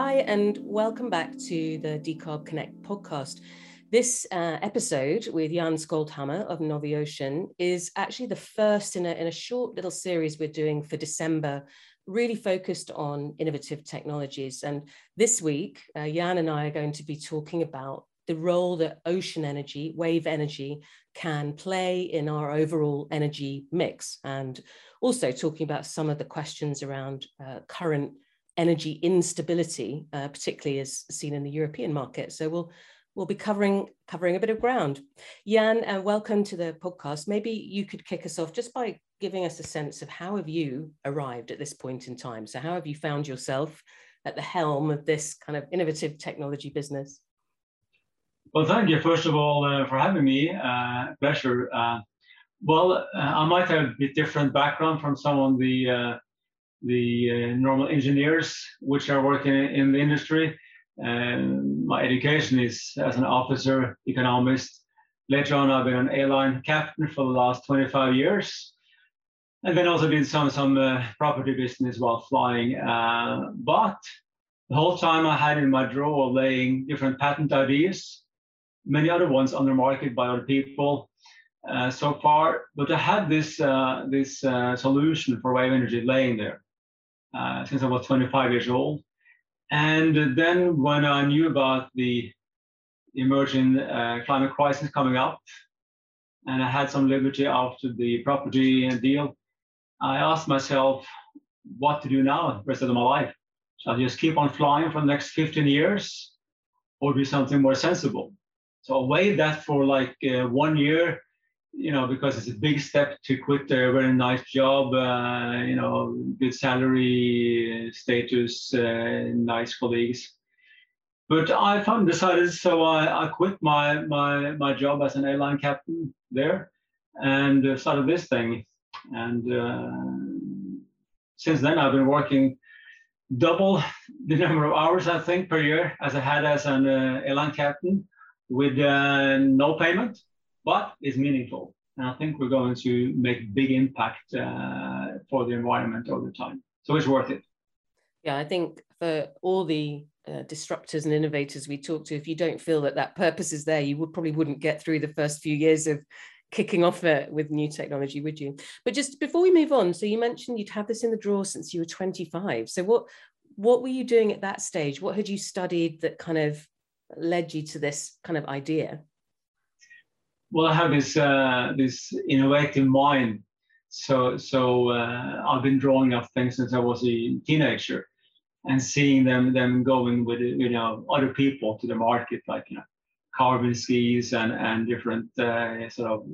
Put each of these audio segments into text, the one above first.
Hi, and welcome back to the Decarb Connect podcast. This uh, episode with Jan Skjoldhammer of Noviocean is actually the first in a, in a short little series we're doing for December, really focused on innovative technologies. And this week, uh, Jan and I are going to be talking about the role that ocean energy, wave energy, can play in our overall energy mix, and also talking about some of the questions around uh, current energy instability, uh, particularly as seen in the European market. So we'll we'll be covering covering a bit of ground. Jan, uh, welcome to the podcast. Maybe you could kick us off just by giving us a sense of how have you arrived at this point in time. So how have you found yourself at the helm of this kind of innovative technology business? Well, thank you first of all uh, for having me. Uh, pleasure. Uh, well, uh, I might have a bit different background from some of the uh, the uh, normal engineers which are working in the industry. And my education is as an officer, economist. Later on, I've been an airline captain for the last 25 years. And then also did some some uh, property business while flying. Uh, but the whole time I had in my drawer laying different patent ideas, many other ones on the market by other people uh, so far. But I had this uh, this uh, solution for wave energy laying there. Uh, since I was 25 years old. And then when I knew about the emerging uh, climate crisis coming up, and I had some liberty after the property deal, I asked myself what to do now the rest of my life. Shall I just keep on flying for the next 15 years or do something more sensible? So I weighed that for like uh, one year you know, because it's a big step to quit a very nice job, uh, you know, good salary, status, uh, nice colleagues. But I found decided, so I, I quit my, my, my job as an airline captain there and started this thing. And uh, since then, I've been working double the number of hours, I think, per year as I had as an uh, airline captain with uh, no payment but it's meaningful. And I think we're going to make big impact uh, for the environment over time. So it's worth it. Yeah, I think for all the uh, disruptors and innovators we talk to, if you don't feel that that purpose is there, you would probably wouldn't get through the first few years of kicking off it with new technology, would you? But just before we move on, so you mentioned you'd had this in the drawer since you were 25. So what what were you doing at that stage? What had you studied that kind of led you to this kind of idea? Well, I have this uh, this innovative mind. So so uh, I've been drawing up things since I was a teenager, and seeing them them going with you know other people to the market, like you know, carbon skis and and different uh, sort of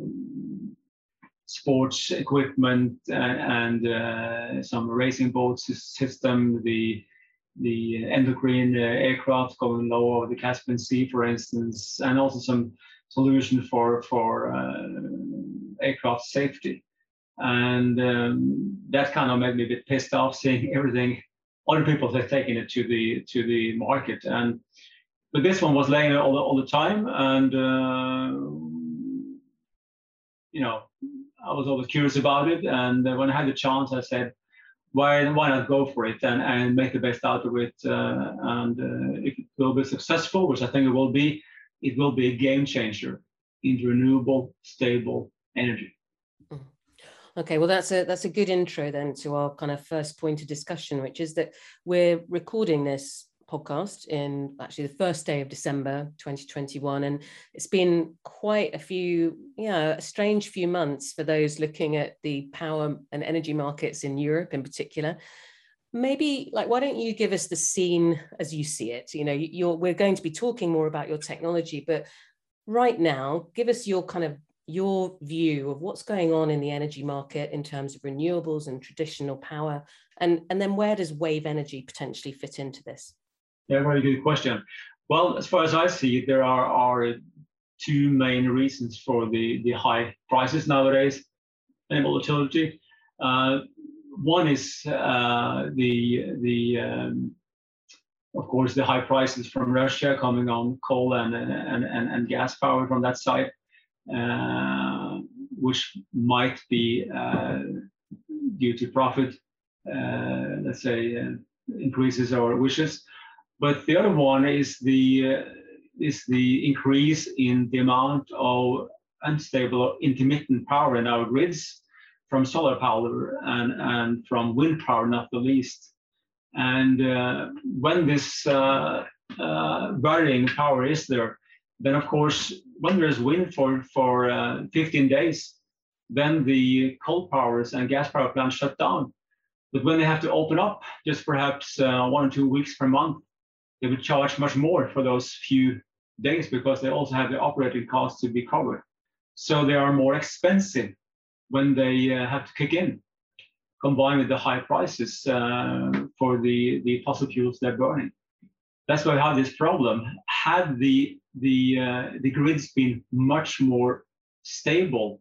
sports equipment and, and uh, some racing boat system. The the ekranoplan uh, aircraft going low over the Caspian Sea, for instance, and also some solution for for uh, aircraft safety, and um, that kind of made me a bit pissed off seeing everything other people have taken it to the to the market. And but this one was laying all the, all the time. And uh, you know I was always curious about it. And when I had the chance I said why why not go for it and, and make the best out of it? Uh, and uh, if it will be successful which I think it will be it will be a game changer in renewable, stable energy. Mm. Okay, well, that's a that's a good intro then to our kind of first point of discussion, which is that we're recording this podcast in actually the first day of December 2021, and it's been quite a few, you know, a strange few months for those looking at the power and energy markets in Europe in particular maybe like why don't you give us the scene as you see it? You know you're we're going to be talking more about your technology but right now give us your kind of your view of what's going on in the energy market in terms of renewables and traditional power and and then where does wave energy potentially fit into this? Yeah very good question. Well as far as i see it there are are two main reasons for the the high prices nowadays and volatility. Uh, one is uh, the the um, of course the high prices from Russia coming on coal and and, and, and gas power from that side, uh, which might be uh, due to profit, uh, let's say uh, increases or wishes. But the other one is the is the increase in the amount of unstable intermittent power in our grids from solar power and, and from wind power, not the least. And uh, when this uh, uh, varying power is there, then of course, when there's wind for, for uh, 15 days, then the coal powers and gas power plants shut down. But when they have to open up, just perhaps uh, one or two weeks per month, they would charge much more for those few days because they also have the operating costs to be covered. So they are more expensive when they uh, have to kick in, combined with the high prices uh, for the, the fossil fuels they're burning. That's why we have this problem. Had the the uh, the grids been much more stable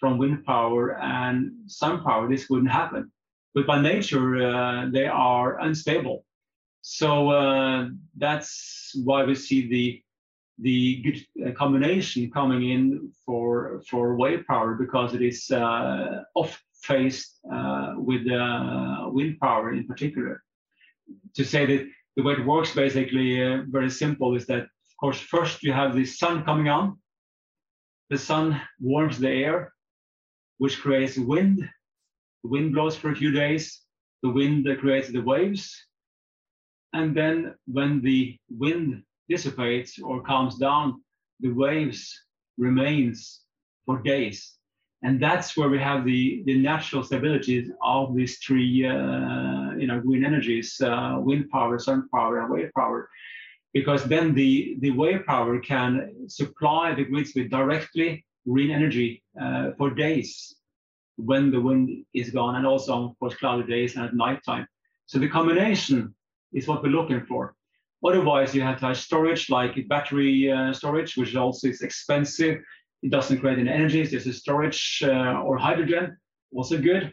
from wind power and sun power, this wouldn't happen. But by nature, uh, they are unstable. So uh, that's why we see the the good uh, combination coming in for for wave power because it is uh, off phased uh, with uh, wind power in particular. To say that the way it works basically uh, very simple is that of course first you have the sun coming on. The sun warms the air, which creates wind. The wind blows for a few days. The wind creates the waves. And then when the wind dissipates or calms down, the waves remains for days. And that's where we have the, the natural stability of these three uh, you know, green energies, uh, wind power, sun power, and wave power. Because then the, the wave power can supply the grids with directly green energy uh, for days when the wind is gone, and also, of course, cloudy days and at nighttime. So the combination is what we're looking for. Otherwise, you have to have storage like battery uh, storage, which also is expensive. It doesn't create any energy. There's a storage uh, or hydrogen, also good.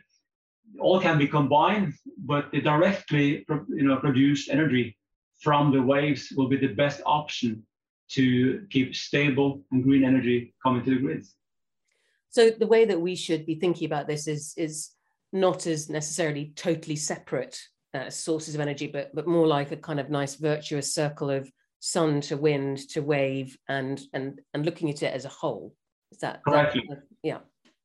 All can be combined, but the directly you know, produced energy from the waves will be the best option to keep stable and green energy coming to the grids. So the way that we should be thinking about this is is not as necessarily totally separate uh, sources of energy, but but more like a kind of nice virtuous circle of sun to wind to wave and and and looking at it as a whole. Is that correctly? That, yeah.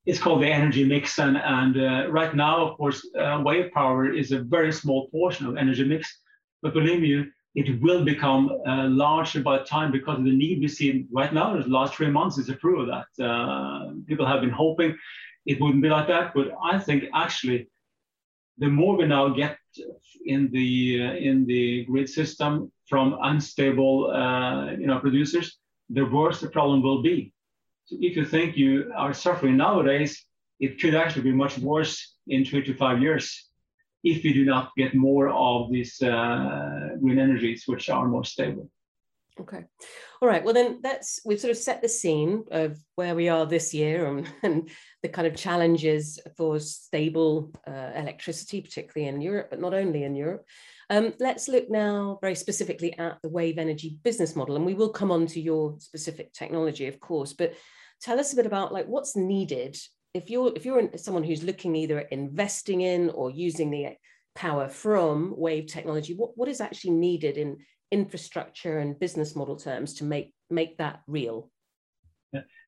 It's called the energy mix, and and uh, right now, of course, uh, wave power is a very small portion of energy mix. But believe me, it will become uh, larger by time because of the need we see right now. The last three months is a proof of that. Uh, people have been hoping it wouldn't be like that, but I think actually the more we now get in the uh, in the grid system from unstable uh, you know producers, the worse the problem will be. So if you think you are suffering nowadays, it could actually be much worse in three to five years if we do not get more of these uh, green energies which are more stable. Okay. All right. Well, then that's we've sort of set the scene of where we are this year and, and the kind of challenges for stable uh, electricity, particularly in Europe, but not only in Europe. Um, let's look now very specifically at the wave energy business model, and we will come on to your specific technology, of course. But tell us a bit about like what's needed if you're if you're someone who's looking either at investing in or using the power from wave technology. What what is actually needed in infrastructure and business model terms to make make that real?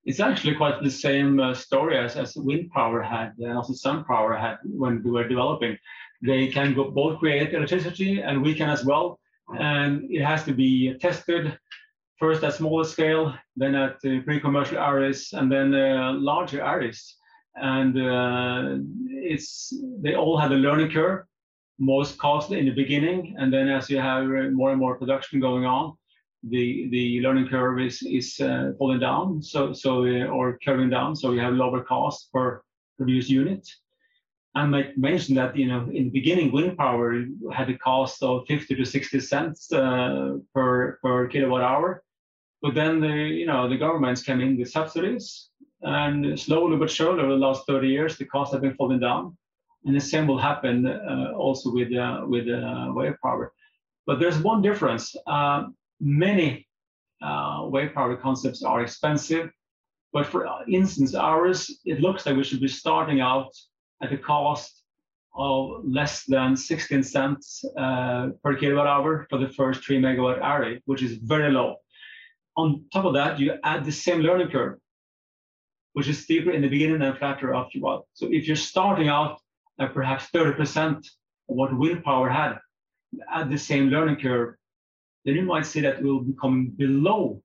It's actually quite the same uh, story as, as wind power had and also sun power had when we were developing. They can go, both create electricity and we can as well. And it has to be tested first at smaller scale, then at uh, pre-commercial areas, and then uh, larger areas. And uh, it's they all have a learning curve most costly in the beginning, and then as you have more and more production going on, the the learning curve is is uh, falling down, so so uh, or curving down, so you have lower cost per produced unit. I might mention that you know in the beginning, wind power had a cost of 50 to 60 cents uh, per per kilowatt hour, but then the you know the governments came in with subsidies, and slowly but surely over the last 30 years, the costs have been falling down and the same will happen uh, also with uh, with uh, wave power. But there's one difference. many wave power concepts are expensive, but for instance, ours, it looks like we should be starting out at a cost of less than 16 cents uh, per kilowatt hour for the first three megawatt array, which is very low. On top of that, you add the same learning curve, which is steeper in the beginning and flatter after a while. So if you're starting out at perhaps 30% of what wind power had, at the same learning curve, then you might see that it will become below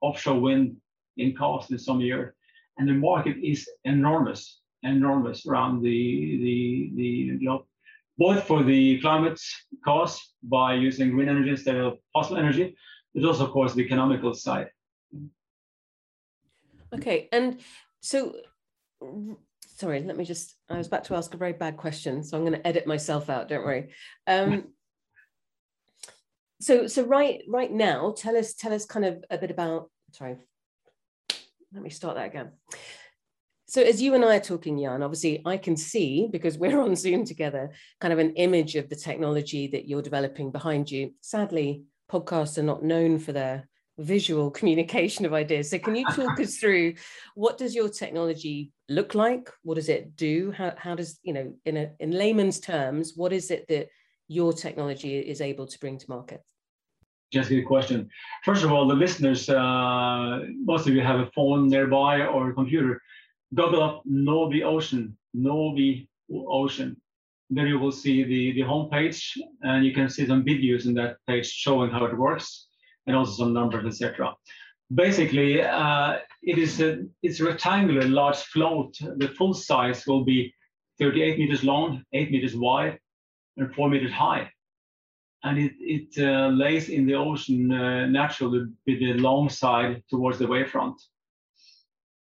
offshore wind in cost in some years. And the market is enormous enormous around the, the, the globe, both for the climate cost by using green energy instead of fossil energy, but also, of course, the economical side. Okay, and so, sorry, let me just, I was about to ask a very bad question, so I'm going to edit myself out, don't worry. Um, so, so right, right now, tell us, tell us kind of a bit about, sorry, let me start that again. So as you and I are talking, Jan, obviously I can see because we're on Zoom together, kind of an image of the technology that you're developing behind you. Sadly, podcasts are not known for their visual communication of ideas. So can you talk us through what does your technology look like? What does it do? How, how does, you know, in a in layman's terms, what is it that your technology is able to bring to market? Just a good question. First of all, the listeners, uh, most of you have a phone nearby or a computer. Google up Novi Ocean, Novi Ocean. There you will see the, the homepage and you can see some videos in that page showing how it works and also some numbers, etc. Basically, uh, it is a, it's a rectangular large float. The full size will be 38 meters long, 8 meters wide, and 4 meters high. And it, it uh, lays in the ocean uh, naturally with the long side towards the wavefront.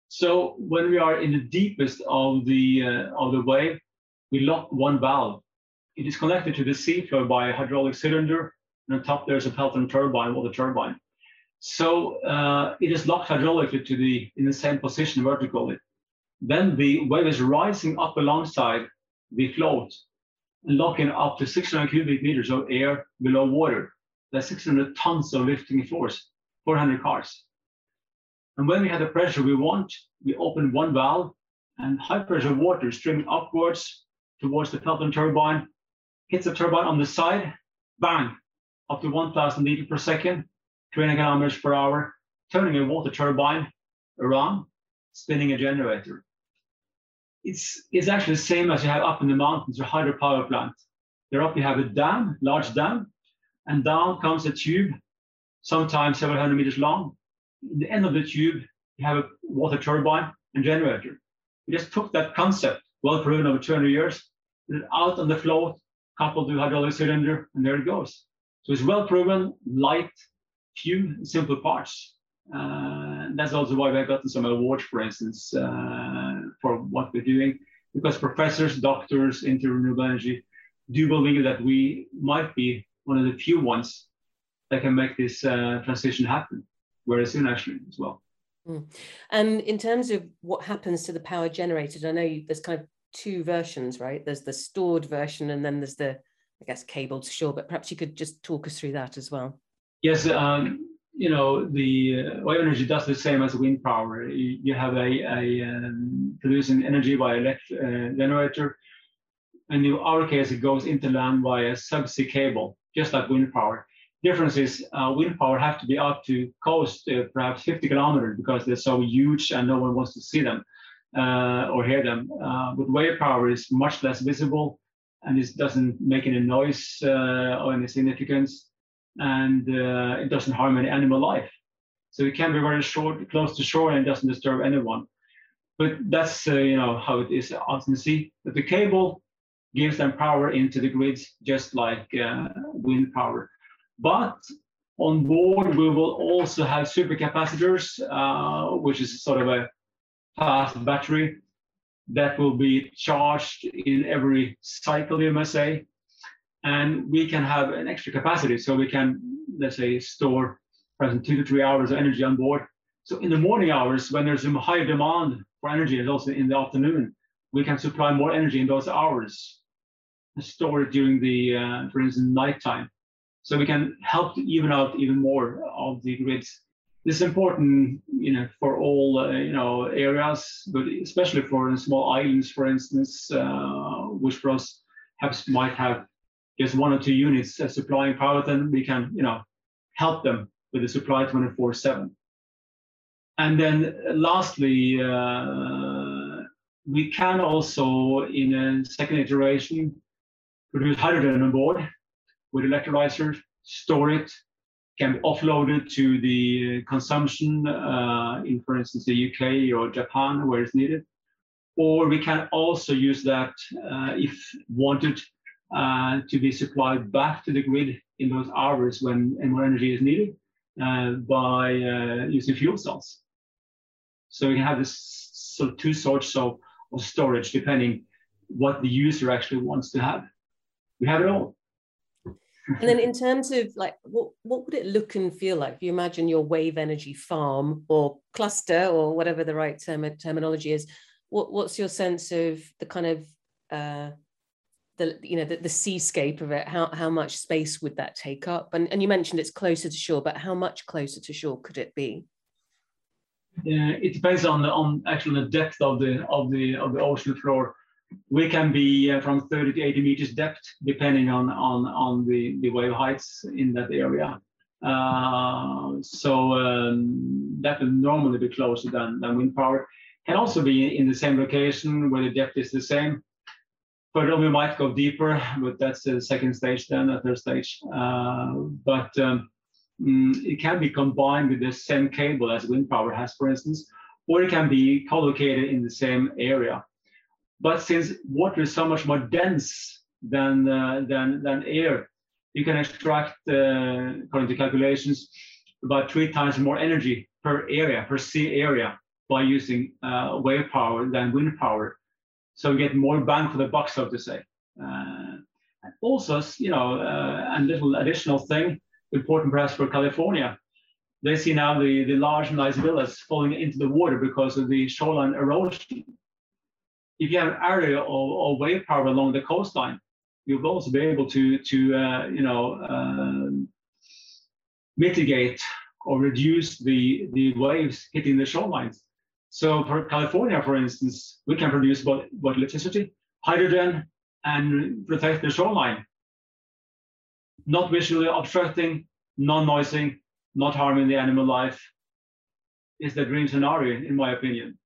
So when we are in the deepest of the uh, of the wave, we lock one valve. It is connected to the seafloor by a hydraulic cylinder, and on top there's a Pelton turbine, water turbine. So uh, it is locked hydraulically to the in the same position vertically. Then the wave is rising up alongside the float and locking up to 600 cubic meters of air below water. That's 600 tons of lifting force, 400 cars. And when we have the pressure we want, we open one valve and high pressure water streaming upwards towards the Pelton turbine, hits the turbine on the side, bang, up to 1,000 liters per second, 20 kilometers per hour, turning a water turbine around, spinning a generator. It's, it's actually the same as you have up in the mountains, a hydropower plant. There up you have a dam, large dam, and down comes a tube, sometimes several hundred meters long, in the end of the tube, you have a water turbine and generator. We just took that concept, well proven over 200 years, put it out on the float, coupled to hydraulic cylinder, and there it goes. So it's well proven, light, few simple parts. Uh, that's also why we have gotten some awards, for instance, uh, for what we're doing, because professors, doctors into renewable energy do believe that we might be one of the few ones that can make this uh, transition happen very soon actually as well. Mm. And in terms of what happens to the power generated, I know you, there's kind of two versions, right? There's the stored version, and then there's the, I guess, cable to shore. But perhaps you could just talk us through that as well. Yes, um, you know the uh, wave energy does the same as wind power. You, you have a, a um, producing energy by electric uh, generator, and in our case, it goes into land via subsea cable, just like wind power difference is uh, wind power have to be up to coast uh, perhaps 50 kilometers because they're so huge and no one wants to see them uh, or hear them. Uh, but wave power is much less visible and it doesn't make any noise uh, or any significance and uh, it doesn't harm any animal life. So it can be very short, close to shore and doesn't disturb anyone. But that's you know how it is out in the sea. But the cable gives them power into the grids just like wind power. But on board, we will also have supercapacitors, uh, which is sort of a fast battery that will be charged in every cycle, you must say. And we can have an extra capacity. So we can, let's say, store, for two to three hours of energy on board. So in the morning hours, when there's a higher demand for energy, and also in the afternoon, we can supply more energy in those hours and store it during the, uh, for instance, nighttime so we can help to even out even more of the grids. This is important, you know, for all uh, you know areas, but especially for small islands, for instance, uh, which for us perhaps might have just one or two units supplying power, then we can, you know, help them with the supply 24/7. And then lastly, uh, we can also, in a second iteration, produce hydrogen on board with electrolyzers, store it, can be offloaded to the consumption uh, in, for instance, the UK or Japan where it's needed. Or we can also use that uh, if wanted uh, to be supplied back to the grid in those hours when more energy is needed uh, by uh, using fuel cells. So we can have this sort of two sorts of, of storage depending what the user actually wants to have. We have it all. And then in terms of like what what would it look and feel like? If you imagine your wave energy farm or cluster or whatever the right term, terminology is what what's your sense of the kind of uh, the you know the, the seascape of it? How how much space would that take up? And and you mentioned it's closer to shore but how much closer to shore could it be? Yeah it depends on the on actually the depth of the of the of the ocean floor we can be uh, from 30 to 80 meters depth depending on on on the the wave heights in that area uh, so um, that will normally be closer than, than wind power can also be in the same location where the depth is the same but we might go deeper, but that's the second stage then, the third stage. Uh, but um, mm, it can be combined with the same cable as wind power has, for instance, or it can be collocated in the same area. But since water is so much more dense than, uh, than, than air, you can extract, uh, according to calculations, about three times more energy per area, per sea area, by using uh, wave power than wind power so you get more bang for the buck, so to say. Uh, and also, you know, uh, a little additional thing, important perhaps for California, they see now the, the large nice villas falling into the water because of the shoreline erosion. If you have an area of, wave power along the coastline, you'll also be able to, to uh, you know, uh, mitigate or reduce the, the waves hitting the shorelines. So for California, for instance, we can produce both, both electricity, hydrogen, and protect the shoreline. Not visually obstructing, non-noising, not harming the animal life is the dream scenario, in my opinion.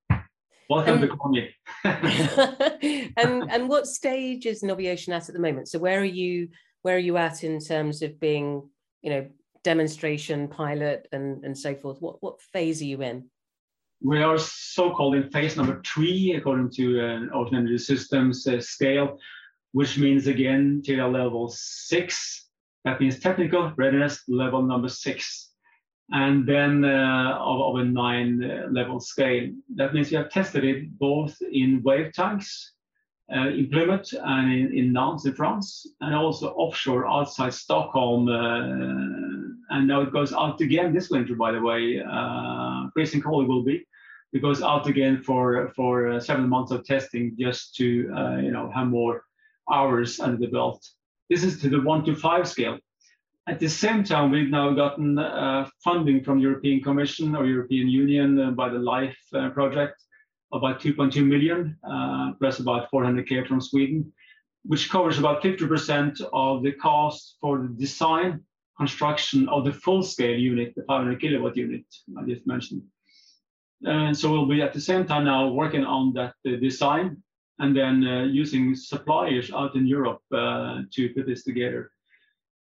Welcome and, to Connie. and and what stage is Noviocean at at the moment? So where are you where are you at in terms of being, you know, demonstration, pilot, and and so forth? What what phase are you in? We are so-called in phase number three, according to an uh, Ocean Energy Systems uh, scale, which means again TRL level six. That means technical readiness level number six. And then uh, of, of, a nine uh, level scale. That means we have tested it both in wave tanks, uh, in Plymouth and in, in Nantes in France, and also offshore outside Stockholm. Uh, and now it goes out again this winter, by the way. Uh, freezing will be it goes out again for for uh, seven months of testing just to you know have more hours under the belt. This is to the one to five scale. At the same time, we've now gotten uh, funding from European Commission or European Union uh, by the LIFE uh, project, about 2.2 million, uh, plus about 400k from Sweden, which covers about 50% of the cost for the design, construction of the full-scale unit, the 500 kilowatt unit I just mentioned. And so we'll be at the same time now working on that uh, design and then uh, using suppliers out in Europe to put this together.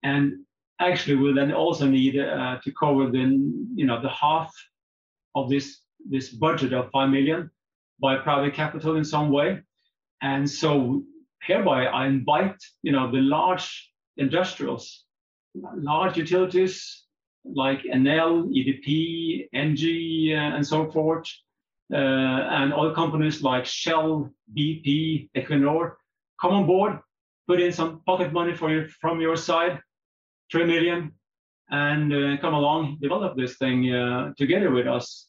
And actually, we'll then also need uh, to cover the, you know, the half of this this budget of five million by private capital in some way. And so hereby, I invite you know the large industrials, large utilities, like Enel, EDP, Engie, uh, and so forth, uh, and oil companies like Shell, BP, Equinor, come on board, put in some pocket money for you from your side, three million, and uh, come along, develop this thing uh, together with us.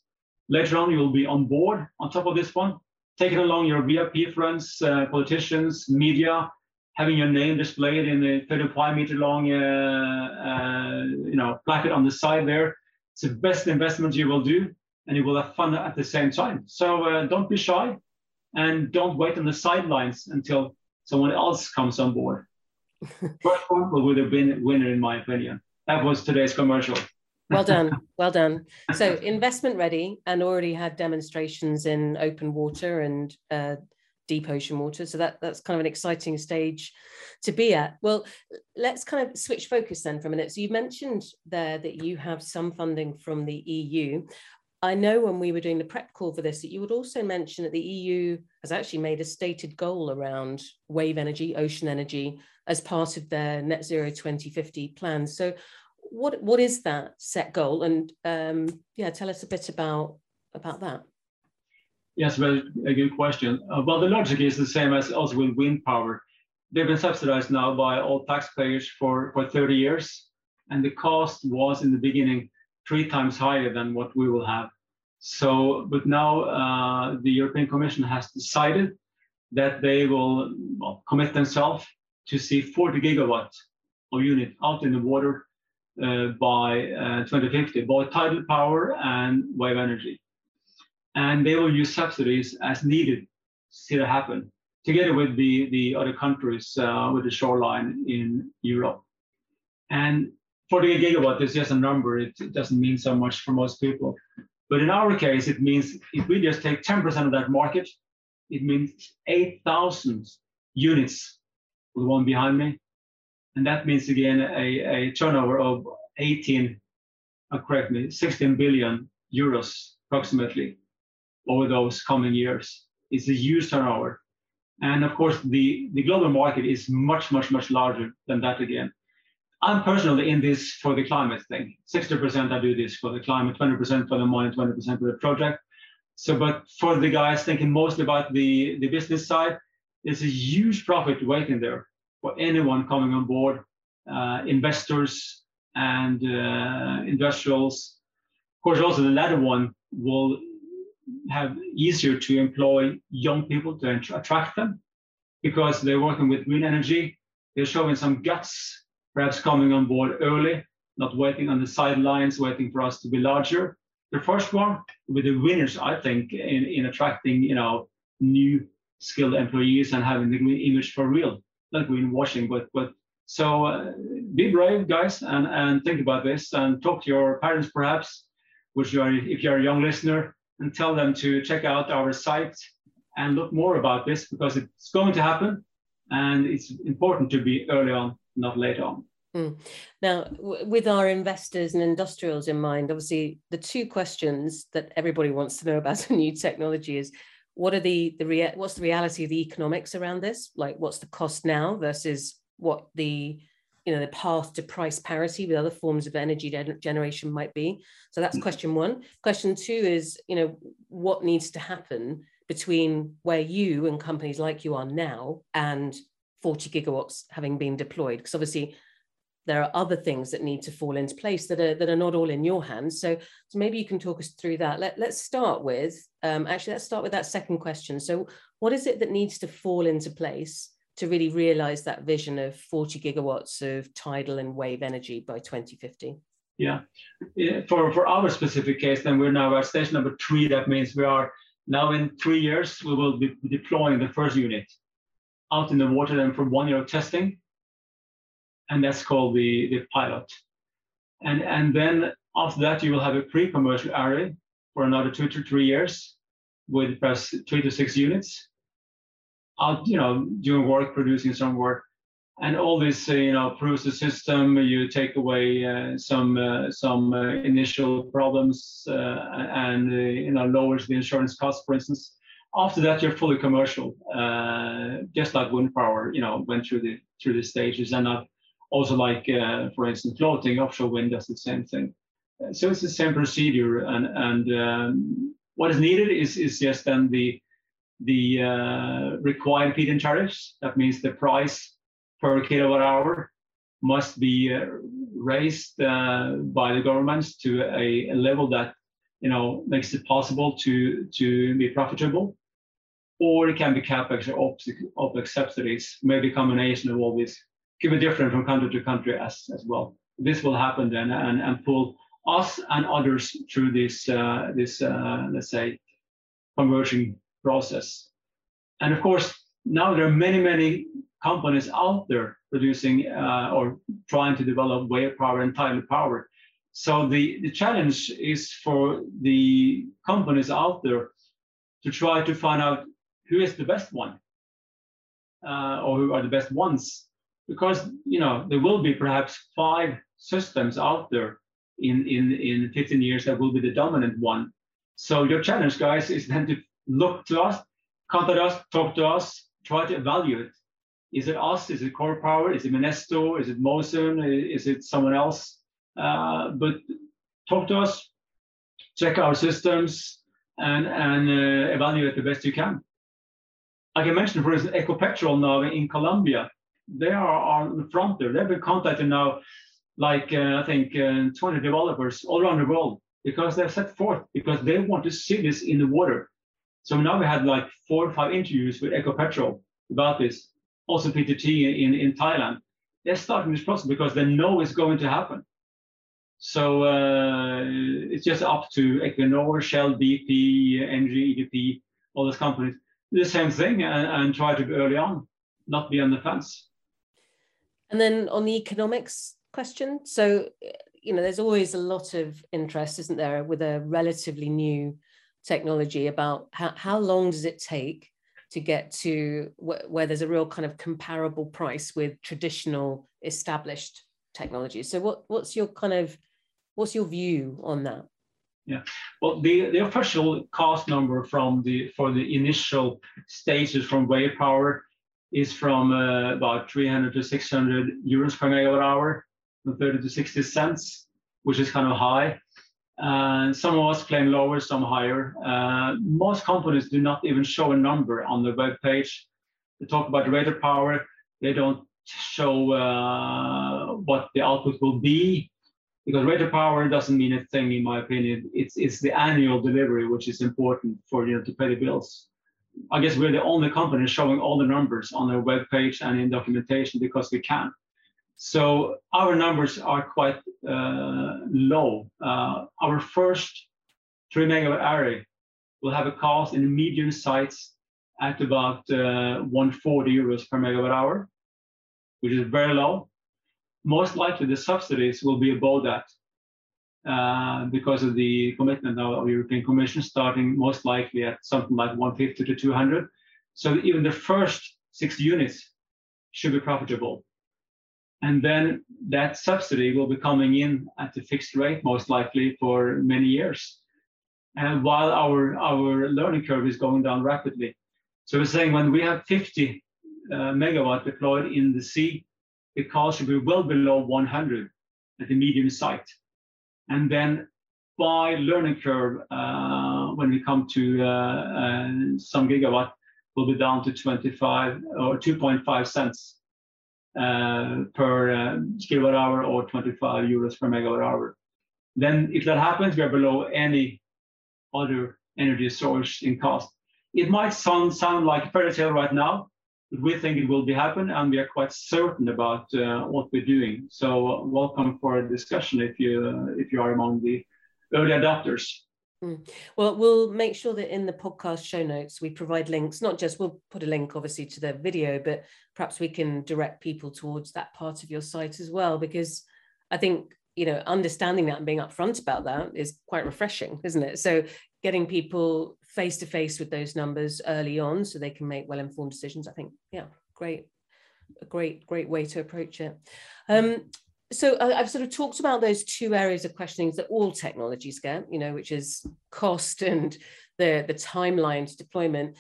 Later on, you'll be on board on top of this one, taking along your VIP friends, uh, politicians, media, having your name displayed in a 35 meter long, uh, uh, you know, placard on the side there. It's the best investment you will do, and you will have fun at the same time. So uh, don't be shy, and don't wait on the sidelines until someone else comes on board. First one would have been a winner in my opinion. That was today's commercial. well done, well done. So investment ready and already had demonstrations in open water and uh, deep ocean water. So that that's kind of an exciting stage to be at. Well, let's kind of switch focus then for a minute. So you mentioned there that you have some funding from the EU. I know when we were doing the prep call for this that you would also mention that the EU has actually made a stated goal around wave energy, ocean energy, as part of their net zero 2050 plan. So, what what is that set goal? And um, yeah, tell us a bit about about that. Yes, very a good question. Uh, well, the logic is the same as also with wind power. They've been subsidized now by all taxpayers for, for 30 years, and the cost was in the beginning three times higher than what we will have. So, but now uh, the European Commission has decided that they will well, commit themselves to see 40 gigawatts of unit out in the water uh, by uh, 2050, both tidal power and wave energy. And they will use subsidies as needed to see that happen, together with the, the other countries uh, with the shoreline in Europe. And 40 gigawatt is just a number. It, it doesn't mean so much for most people. But in our case, it means if we just take 10% of that market, it means 8,000 units, the one behind me. And that means again a, a turnover of 18, uh, correct me, 16 billion euros approximately over those coming years. It's a huge turnover. And of course, the, the global market is much, much, much larger than that again. I'm personally in this for the climate thing. 60% I do this for the climate, 20% for the money, 20% for the project. So, but for the guys thinking mostly about the, the business side, there's a huge profit waiting there for anyone coming on board, uh, investors and uh, industrials. Of course, also the latter one will have easier to employ young people to attract them because they're working with green energy. They're showing some guts perhaps coming on board early, not waiting on the sidelines, waiting for us to be larger. The first one with the winners, I think, in, in attracting you know new skilled employees and having the green image for real, not greenwashing, but but so uh, be brave, guys, and and think about this and talk to your parents perhaps, which you are if you're a young listener, and tell them to check out our site and look more about this because it's going to happen, and it's important to be early on not later on. Mm. Now, w- with our investors and industrials in mind, obviously the two questions that everybody wants to know about a new technology is what are the the rea- what's the reality of the economics around this? Like, what's the cost now versus what the you know the path to price parity with other forms of energy generation might be. So that's mm. question one. Question two is you know what needs to happen between where you and companies like you are now and 40 gigawatts having been deployed because obviously there are other things that need to fall into place that are that are not all in your hands. So, so maybe you can talk us through that. Let, let's start with um, actually let's start with that second question. So what is it that needs to fall into place to really realize that vision of 40 gigawatts of tidal and wave energy by 2050 yeah. For for our specific case then we're now at stage number three. That means we are now in three years we will be deploying the first unit out in the water then for one year of testing. And that's called the, the pilot. And, and then after that, you will have a pre-commercial area for another two to three years with perhaps three to six units out, you know, doing work, producing some work. And all this, uh, you know, proves the system. You take away uh, some uh, some uh, initial problems uh, and you know lowers the insurance cost, for instance after that you're fully commercial just like wind power you know went through the through the stages and also like uh, for instance floating offshore wind does the same thing uh, so it's the same procedure and and um, what is needed is is just then the the uh, required feed-in tariffs that means the price per kilowatt hour must be uh, raised by the governments to a, a level that you know makes it possible to to be profitable or it can be capex or opex subsidies, maybe a combination of all these. Could be different from country to country as, as well. This will happen then and, and pull us and others through this, uh, this uh, let's say, conversion process. And of course, now there are many, many companies out there producing uh, or trying to develop wave power and tidal power. So the, the challenge is for the companies out there to try to find out who is the best one uh, or who are the best ones. Because you know there will be perhaps five systems out there in, in, in 15 years that will be the dominant one. So your challenge, guys, is then to look to us, contact us, talk to us, try to evaluate. Is it us? Is it CorPower? Is it Minesto? Is it Mocean? Is it someone else? Uh, but talk to us, check our systems, and, and uh, evaluate the best you can. I can mention, for instance, Ecopetrol now in Colombia. They are on the front there. They've been contacting now, like uh, I think uh, 20 developers all around the world because they've set forth because they want to see this in the water. So now we had like four or five interviews with Ecopetrol about this. Also PTT in, in Thailand. They're starting this process because they know it's going to happen. So uh, it's just up to Equinor, Shell, BP, Engie, EDP, all those companies, do the same thing and, and try to be early on, not be on the fence. And then on the economics question, so you know, there's always a lot of interest, isn't there, with a relatively new technology about how, how long does it take to get to wh- where there's a real kind of comparable price with traditional established technologies. So what what's your kind of What's your view on that? Yeah, well, the, the official cost number from the for the initial stages from wave power is from uh, about 300 to 600 euros per megawatt hour, from 30 to 60 cents, which is kind of high. And some of us claim lower, some higher. Uh, most companies do not even show a number on the web page. They talk about of power. They don't show uh, what the output will be because of power doesn't mean a thing in my opinion. It's it's the annual delivery which is important for you know to pay the bills. I guess we're the only company showing all the numbers on their web page and in documentation because we can. So our numbers are quite uh, low. Uh, our first three megawatt array will have a cost in medium sites at about uh, 140 euros per megawatt hour, which is very low most likely the subsidies will be above that uh, because of the commitment of the European Commission starting most likely at something like 150 to 200. So even the first six units should be profitable. And then that subsidy will be coming in at a fixed rate, most likely for many years. And while our, our learning curve is going down rapidly. So we're saying when we have 50 uh, megawatt deployed in the sea, the cost should be well below 100 at the medium site. And then by learning curve, uh, when we come to uh, uh, some gigawatt, will be down to 25 or 2.5 cents uh, per uh, kilowatt hour or 25 euros per megawatt hour. Then if that happens, we are below any other energy source in cost. It might sound, sound like a fairy tale right now, we think it will be happen and we are quite certain about uh, what we're doing. So uh, welcome for a discussion if you uh, if you are among the early adopters. Mm. Well, we'll make sure that in the podcast show notes we provide links. Not just we'll put a link obviously to the video, but perhaps we can direct people towards that part of your site as well, because I think you know understanding that and being upfront about that is quite refreshing, isn't it? So getting people face to face with those numbers early on so they can make well informed decisions. I think, yeah, great, a great, great way to approach it. Um, so I've sort of talked about those two areas of questionings that all technologies get, you know, which is cost and the, the timeline to deployment.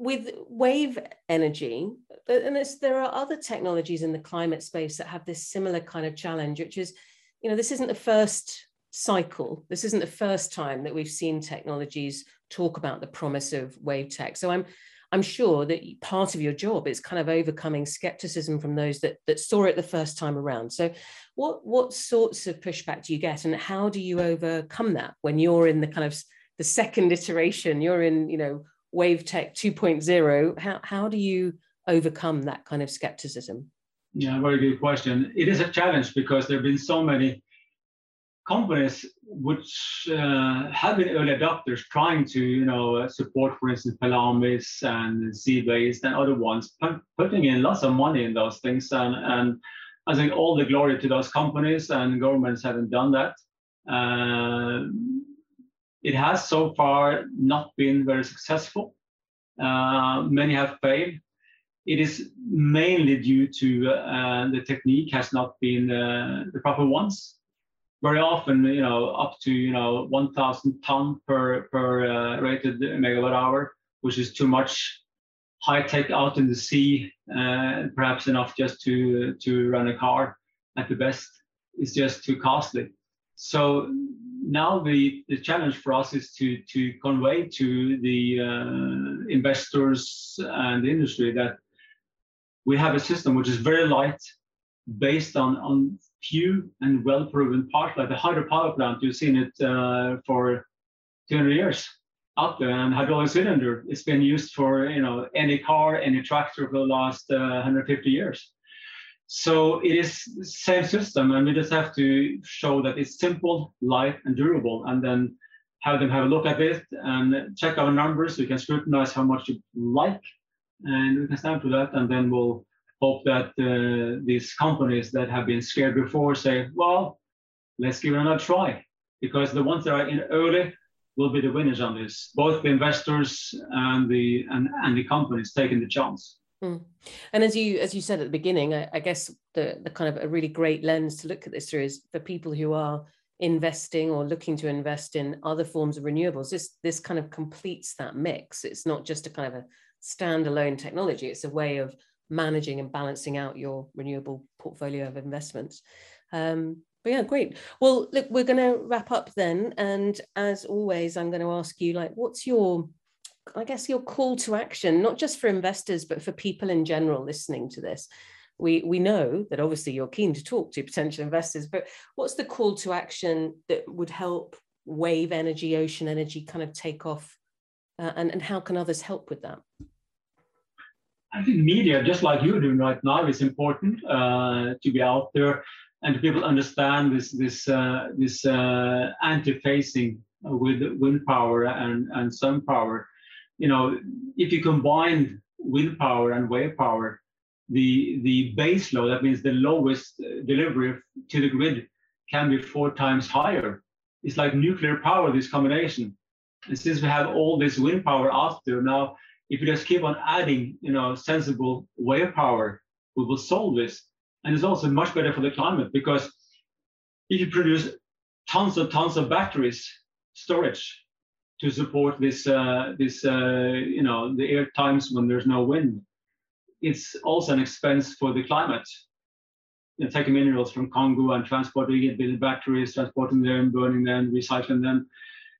With wave energy, and there are other technologies in the climate space that have this similar kind of challenge, which is, you know, this isn't the first cycle. This isn't the first time that we've seen technologies talk about the promise of wave tech. So I'm I'm sure that part of your job is kind of overcoming skepticism from those that that saw it the first time around. So what what sorts of pushback do you get and how do you overcome that when you're in the kind of the second iteration, you're in, you know, wave tech 2.0, how how do you overcome that kind of skepticism? Yeah, very good question. It is a challenge because there have been so many companies which uh, have been early adopters trying to you know uh, support for instance Pelamis and Seabased and other ones putting in lots of money in those things and, and I think all the glory to those companies and governments haven't done that. Uh, it has so far not been very successful. Uh, many have failed. It is mainly due to uh, the technique has not been uh, the proper ones very often, you know, up to you know 1,000 ton per per uh, rated megawatt hour, which is too much high tech out in the sea, uh, perhaps enough just to to run a car at the best. It's just too costly. So now the, the challenge for us is to to convey to the uh, investors and the industry that we have a system which is very light, based on on few and well-proven parts, like the hydropower plant. You've seen it uh, for 200 years out there, and hydraulic cylinder. It's been used for you know any car, any tractor for the last uh, 150 years. So it is same system, and we just have to show that it's simple, light, and durable, and then have them have a look at it and check our numbers. We can scrutinize how much you like, and we can stand for that, and then we'll hope that uh, these companies that have been scared before say, well, let's give it another try. Because the ones that are in early will be the winners on this, both the investors and the and, and the companies taking the chance. Mm. And as you as you said at the beginning, I, I, guess the the kind of a really great lens to look at this through is for people who are investing or looking to invest in other forms of renewables. This this kind of completes that mix. It's not just a kind of a standalone technology. It's a way of managing and balancing out your renewable portfolio of investments. Um, but yeah, great. Well, look, we're going to wrap up then. And as always, I'm going to ask you, like, what's your, I guess, your call to action, not just for investors, but for people in general listening to this? We, we know that obviously you're keen to talk to potential investors, but what's the call to action that would help wave energy, ocean energy kind of take off? Uh, and, and how can others help with that? I think media, just like you're doing right now, is important uh, to be out there and people understand this this uh, this uh, anti-phasing with wind power and and sun power. You know, if you combine wind power and wave power, the the base load, that means the lowest delivery to the grid, can be four times higher. It's like nuclear power, this combination. And since we have all this wind power out there now, if you just keep on adding, you know, sensible wave power, we will solve this. And it's also much better for the climate because if you produce tons and tons of batteries storage to support this, uh, this, uh, you know, the air times when there's no wind, it's also an expense for the climate. You know, taking minerals from Congo and transporting it, building batteries, transporting them, burning them, recycling them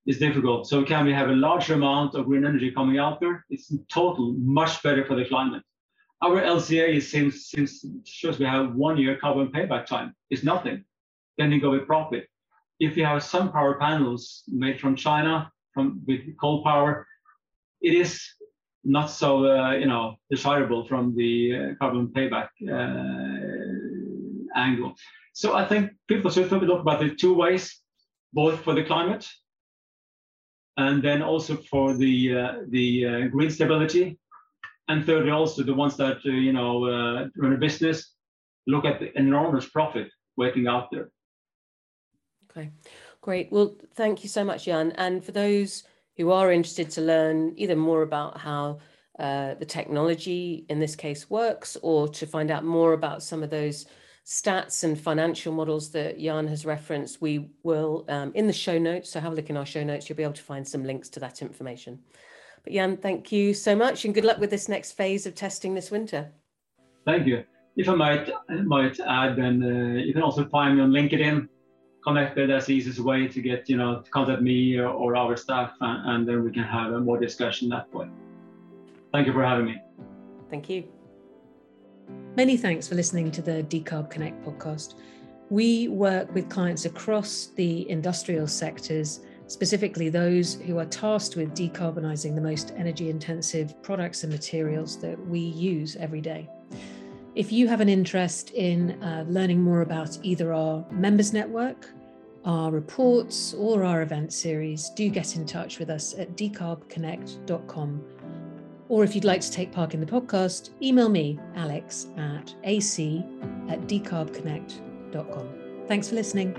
is difficult. So can we have a larger amount of green energy coming out there? It's in total much better for the climate. Our LCA seems, seems shows we have one year carbon payback time. It's nothing. Then you go with profit. If you have some power panels made from China, from with coal power, it is not so uh, you know desirable from the uh, carbon payback uh, angle. So I think people should look about the two ways, both for the climate and then also for the uh, the uh, grid stability, and thirdly also the ones that uh, you know run a business look at the enormous profit waiting out there. Okay, great. Well, thank you so much, Jan. And for those who are interested to learn either more about how uh, the technology in this case works, or to find out more about some of those stats and financial models that Jan has referenced, we will um, in the show notes. So have a look in our show notes. You'll be able to find some links to that information. But Jan, thank you so much and good luck with this next phase of testing this winter. Thank you. If I might might add, then uh, you can also find me on LinkedIn. Connected as the easiest way to get you know to contact me or, or our staff, and, and then we can have a more discussion that point. Thank you for having me. Thank you. Many thanks for listening to the Decarb Connect podcast. We work with clients across the industrial sectors, specifically those who are tasked with decarbonising the most energy intensive products and materials that we use every day. If you have an interest in uh, learning more about either our members network our reports or our event series, do get in touch with us at decarbconnect.com. Or if you'd like to take part in the podcast, email me, alex, at ac at decarbconnect.com. Thanks for listening.